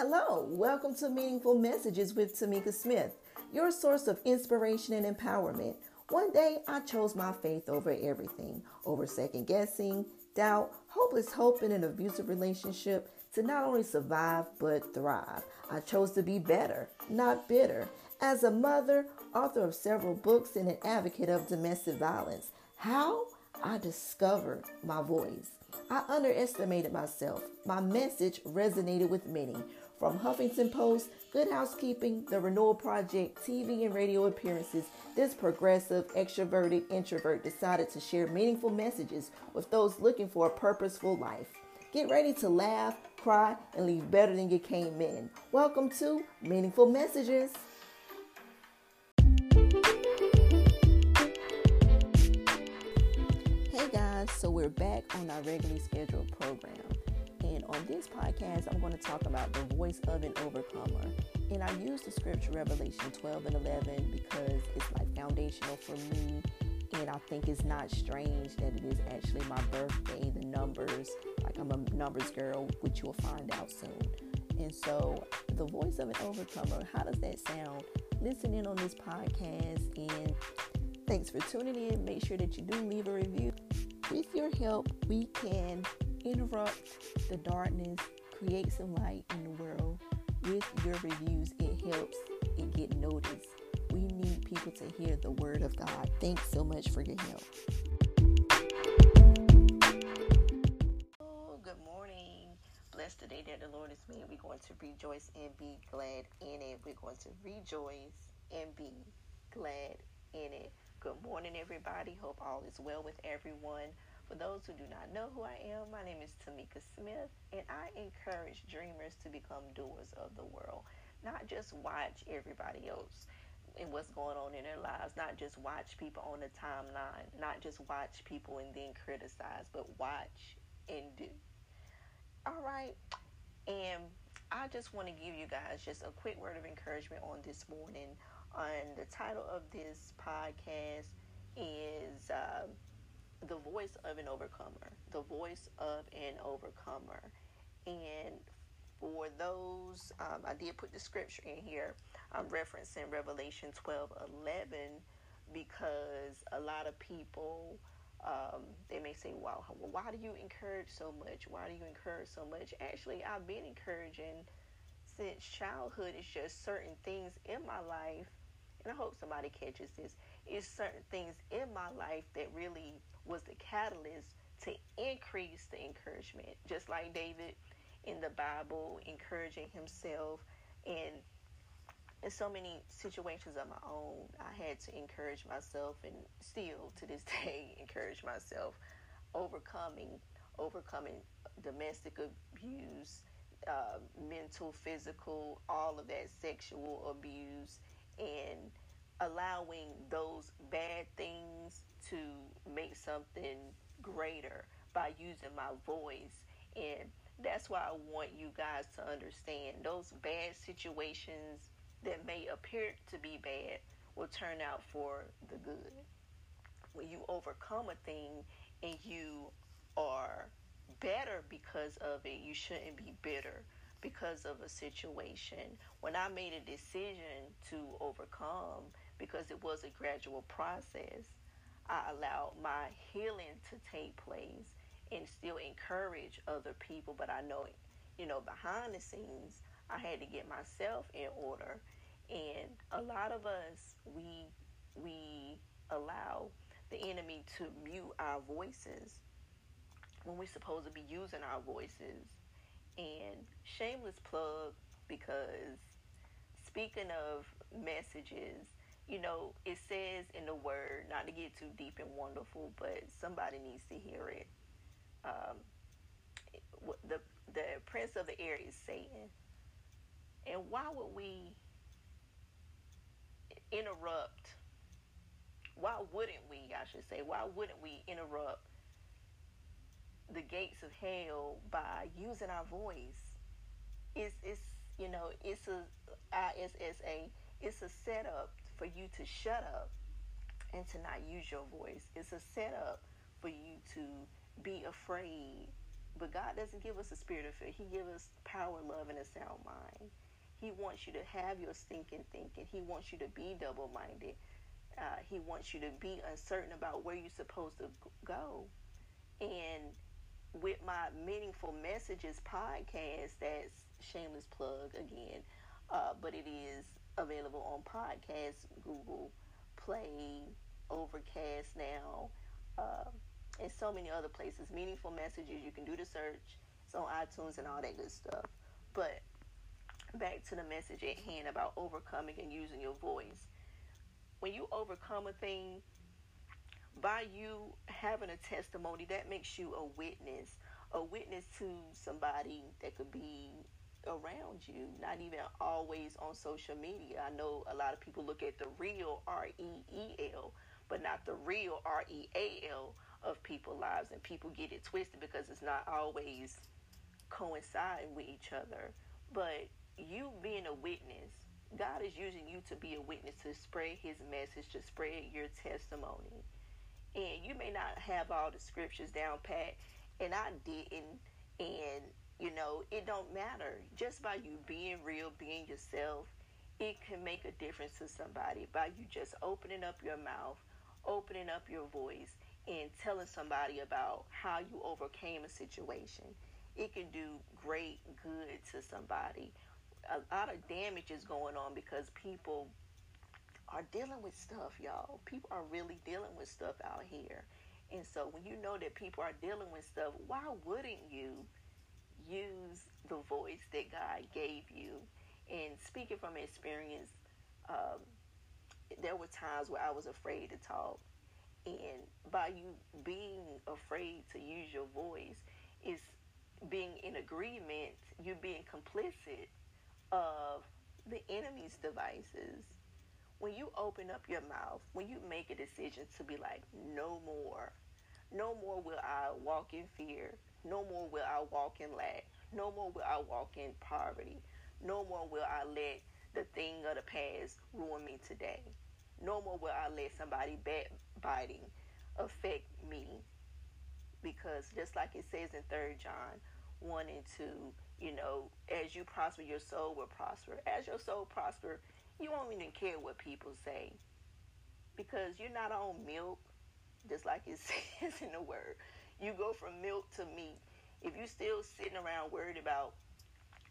Hello, welcome to Meaningful Messages with Tamika Smith, your source of inspiration and empowerment. One day I chose my faith over everything, over second guessing, doubt, hopeless hope in an abusive relationship to not only survive but thrive. I chose to be better, not bitter. As a mother, author of several books, and an advocate of domestic violence, how? I discovered my voice. I underestimated myself. My message resonated with many. From Huffington Post, Good Housekeeping, The Renewal Project, TV and radio appearances, this progressive, extroverted introvert decided to share meaningful messages with those looking for a purposeful life. Get ready to laugh, cry, and leave better than you came in. Welcome to Meaningful Messages. Hey guys, so we're back on our regularly scheduled program. And on this podcast, I'm going to talk about the voice of an overcomer. And I use the scripture Revelation 12 and 11 because it's like foundational for me. And I think it's not strange that it is actually my birthday, the numbers. Like I'm a numbers girl, which you'll find out soon. And so, the voice of an overcomer, how does that sound? Listen in on this podcast and thanks for tuning in. Make sure that you do leave a review. With your help, we can interrupt the darkness, create some light in the world. With your reviews, it helps it get noticed. We need people to hear the word of God. Thanks so much for your help. Oh, good morning. Bless the day that the Lord has made. We're going to rejoice and be glad in it. We're going to rejoice and be glad in it. Good morning, everybody. Hope all is well with everyone. For those who do not know who I am, my name is Tamika Smith, and I encourage dreamers to become doers of the world. Not just watch everybody else and what's going on in their lives, not just watch people on the timeline, not just watch people and then criticize, but watch and do. All right. And I just want to give you guys just a quick word of encouragement on this morning. On the title of this podcast is. Uh, the voice of an overcomer, the voice of an overcomer. And for those, um, I did put the scripture in here. I'm referencing Revelation 12 11 because a lot of people. Um, they may say, "Wow, why do you encourage so much? Why do you encourage so much?" Actually, I've been encouraging since childhood. It's just certain things in my life, and I hope somebody catches this. It's certain things in my life that really was the catalyst to increase the encouragement. Just like David in the Bible encouraging himself and in so many situations of my own, I had to encourage myself and still to this day encourage myself overcoming overcoming domestic abuse, uh, mental, physical, all of that sexual abuse and allowing those bad things to make something greater by using my voice. And that's why I want you guys to understand those bad situations that may appear to be bad will turn out for the good. When you overcome a thing and you are better because of it, you shouldn't be bitter because of a situation. When I made a decision to overcome, because it was a gradual process, I allowed my healing to take place and still encourage other people. But I know, you know, behind the scenes, I had to get myself in order. And a lot of us, we we allow the enemy to mute our voices when we're supposed to be using our voices. And shameless plug because speaking of messages, you know, it says in the word, not to get too deep and wonderful, but somebody needs to hear it. Um, the the prince of the air is Satan, and why would we interrupt? Why wouldn't we? I should say, why wouldn't we interrupt the gates of hell by using our voice? It's it's you know it's a it's, it's a it's a setup for you to shut up and to not use your voice. It's a setup for you to be afraid But God doesn't give us a spirit of fear. He gives us power, love, and a sound mind. He wants you to have your stinking thinking. He wants you to be double minded. Uh, he wants you to be uncertain about where you're supposed to go. And with my Meaningful Messages podcast, that's shameless plug again, uh, but it is available on podcast, Google Play, Overcast now, uh, and so many other places. Meaningful Messages, you can do the search. It's on iTunes and all that good stuff. But back to the message at hand about overcoming and using your voice. When you overcome a thing, by you having a testimony, that makes you a witness, a witness to somebody that could be around you, not even always on social media. I know a lot of people look at the real R E E L, but not the real R E A L of people's lives, and people get it twisted because it's not always coinciding with each other. But you being a witness, God is using you to be a witness to spread His message, to spread your testimony. And you may not have all the scriptures down pat, and I didn't. And you know, it don't matter. Just by you being real, being yourself, it can make a difference to somebody. By you just opening up your mouth, opening up your voice, and telling somebody about how you overcame a situation. It can do great good to somebody. A lot of damage is going on because people are dealing with stuff, y'all. People are really dealing with stuff out here. And so when you know that people are dealing with stuff, why wouldn't you use the voice that God gave you? And speaking from experience, um, there were times where I was afraid to talk. And by you being afraid to use your voice, is being in agreement, you're being complicit of the enemy's devices when you open up your mouth, when you make a decision to be like, no more, no more will I walk in fear, no more will I walk in lack, no more will I walk in poverty, no more will I let the thing of the past ruin me today, no more will I let somebody backbiting affect me. Because just like it says in 3 John 1 and 2, you know, as you prosper, your soul will prosper. As your soul prosper, you won't even care what people say because you're not on milk, just like it says in the word. You go from milk to meat. If you're still sitting around worried about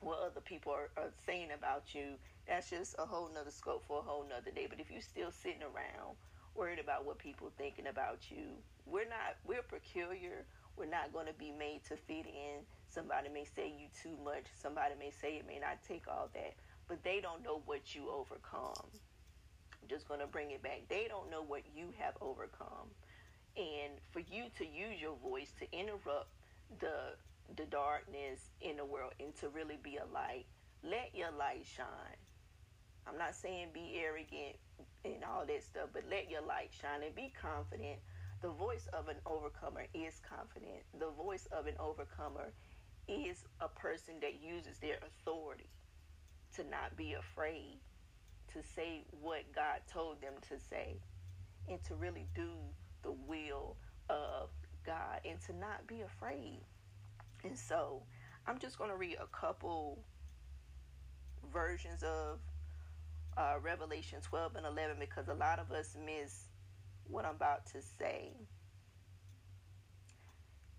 what other people are, are saying about you, that's just a whole nother scope for a whole nother day. But if you're still sitting around worried about what people thinking about you, we're not we're peculiar. We're not going to be made to fit in. Somebody may say you too much. Somebody may say it may not take all that but they don't know what you overcome. I'm just going to bring it back. They don't know what you have overcome. And for you to use your voice to interrupt the the darkness in the world and to really be a light, let your light shine. I'm not saying be arrogant and all that stuff, but let your light shine and be confident. The voice of an overcomer is confident. The voice of an overcomer is a person that uses their authority to not be afraid to say what God told them to say and to really do the will of God and to not be afraid. And so I'm just going to read a couple versions of uh, Revelation 12 and 11 because a lot of us miss what I'm about to say.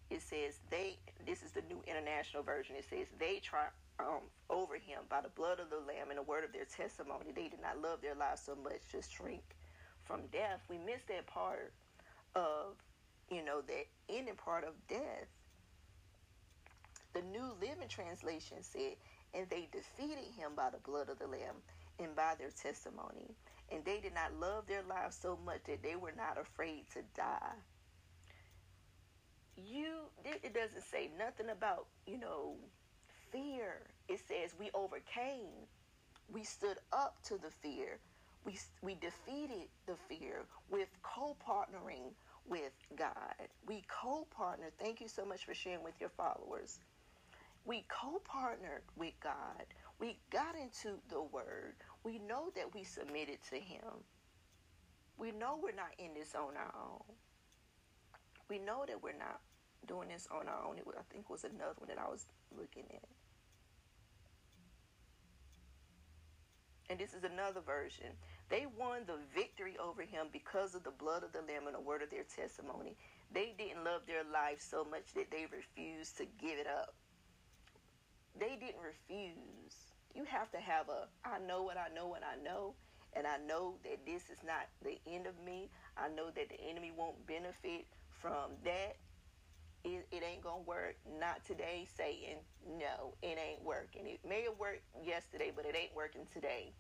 It says they, this is the new international version. It says they try um, over him by the blood of the Lamb and the word of their testimony. They did not love their lives so much to shrink from death. We miss that part of, you know, that ending part of death. The New Living Translation said, and they defeated him by the blood of the Lamb and by their testimony. And they did not love their lives so much that they were not afraid to die. You, it doesn't say nothing about, you know, fear. It says we overcame. We stood up to the fear. We, we defeated the fear with co partnering with God. We co partnered. Thank you so much for sharing with your followers. We co partnered with God. We got into the Word. We know that we submitted to Him. We know we're not in this on our own. We know that we're not doing this on our own. It was, I think was another one that I was looking at. And this is another version. They won the victory over him because of the blood of the Lamb and the word of their testimony. They didn't love their life so much that they refused to give it up. They didn't refuse. You have to have a I know what I know what I know, and I know that this is not the end of me. I know that the enemy won't benefit from that. It, it ain't gonna work. Not today, Satan. No, it ain't working. It may have worked yesterday, but it ain't working today.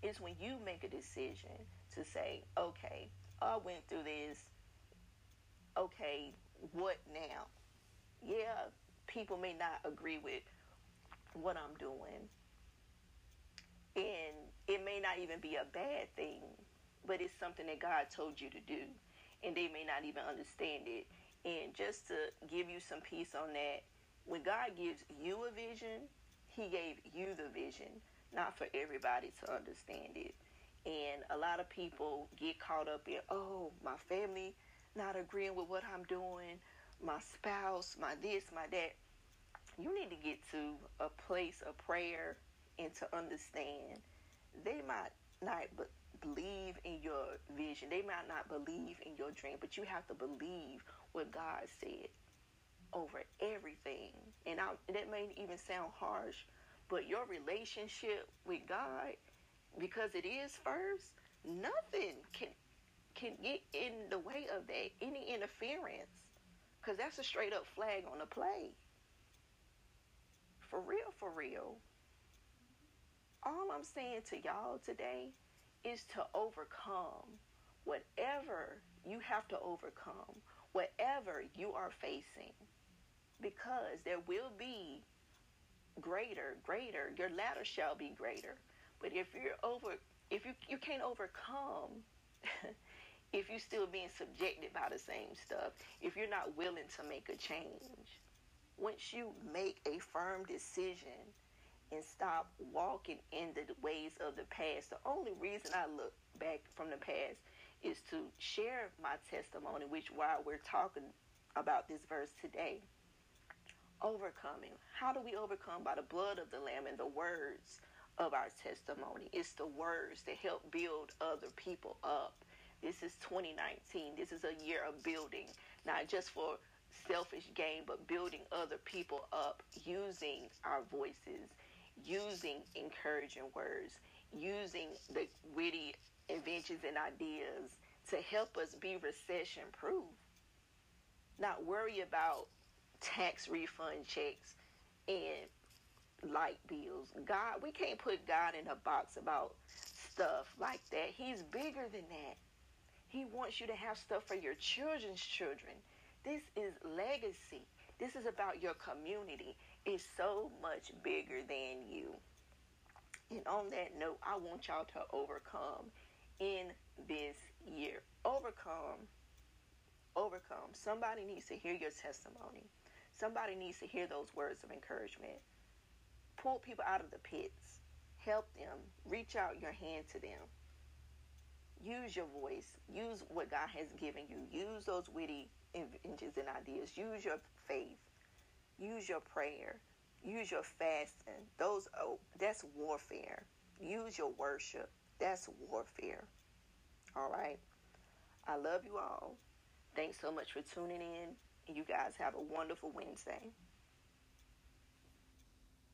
It's when you make a decision to say, okay, I went through this. Okay, what now? Yeah, people may not agree with what I'm doing. And it may not even be a bad thing, but it's something that God told you to do. And they may not even understand it. And just to give you some peace on that, when God gives you a vision, He gave you the vision, not for everybody to understand it. And a lot of people get caught up in, oh, my family not agreeing with what I'm doing, my spouse, my this, my that. You need to get to a place of prayer and to understand they might not believe in your vision. They might not believe in your dream, but you have to believe what God said over everything. And I, that may even sound harsh, but your relationship with God, because it is first, nothing can can get in the way of that. Any interference, because that's a straight up flag on the play. For real, for real. All I'm saying to y'all today is to overcome whatever you have to overcome, whatever you are facing, because there will be greater, greater. Your latter shall be greater. But if you're over, if you you can't overcome, if you're still being subjected by the same stuff, if you're not willing to make a change, once you make a firm decision and stop walking in the ways of the past. The only reason I look back from the past is to share my testimony, which while we're talking about this verse today, overcoming. How do we overcome? By the blood of the Lamb and the words of our testimony. It's the words that help build other people up. This is 2019. This is a year of building, not just for selfish gain, but building other people up using our voices using encouraging words, using the witty inventions and ideas to help us be recession proof. Not worry about tax refund checks and light bills. God, we can't put God in a box about stuff like that. He's bigger than that. He wants you to have stuff for your children's children. This is legacy. This is about your community is so much bigger than you. And on that note, I want y'all to overcome in this year. Overcome. Overcome. Somebody needs to hear your testimony. Somebody needs to hear those words of encouragement. Pull people out of the pits. Help them. Reach out your hand to them. Use your voice. Use what God has given you. Use those witty inventions and ideas. Use your faith Use your prayer. Use your fasting. Those oh, that's warfare. Use your worship. That's warfare. All right. I love you all. Thanks so much for tuning in. And you guys have a wonderful Wednesday.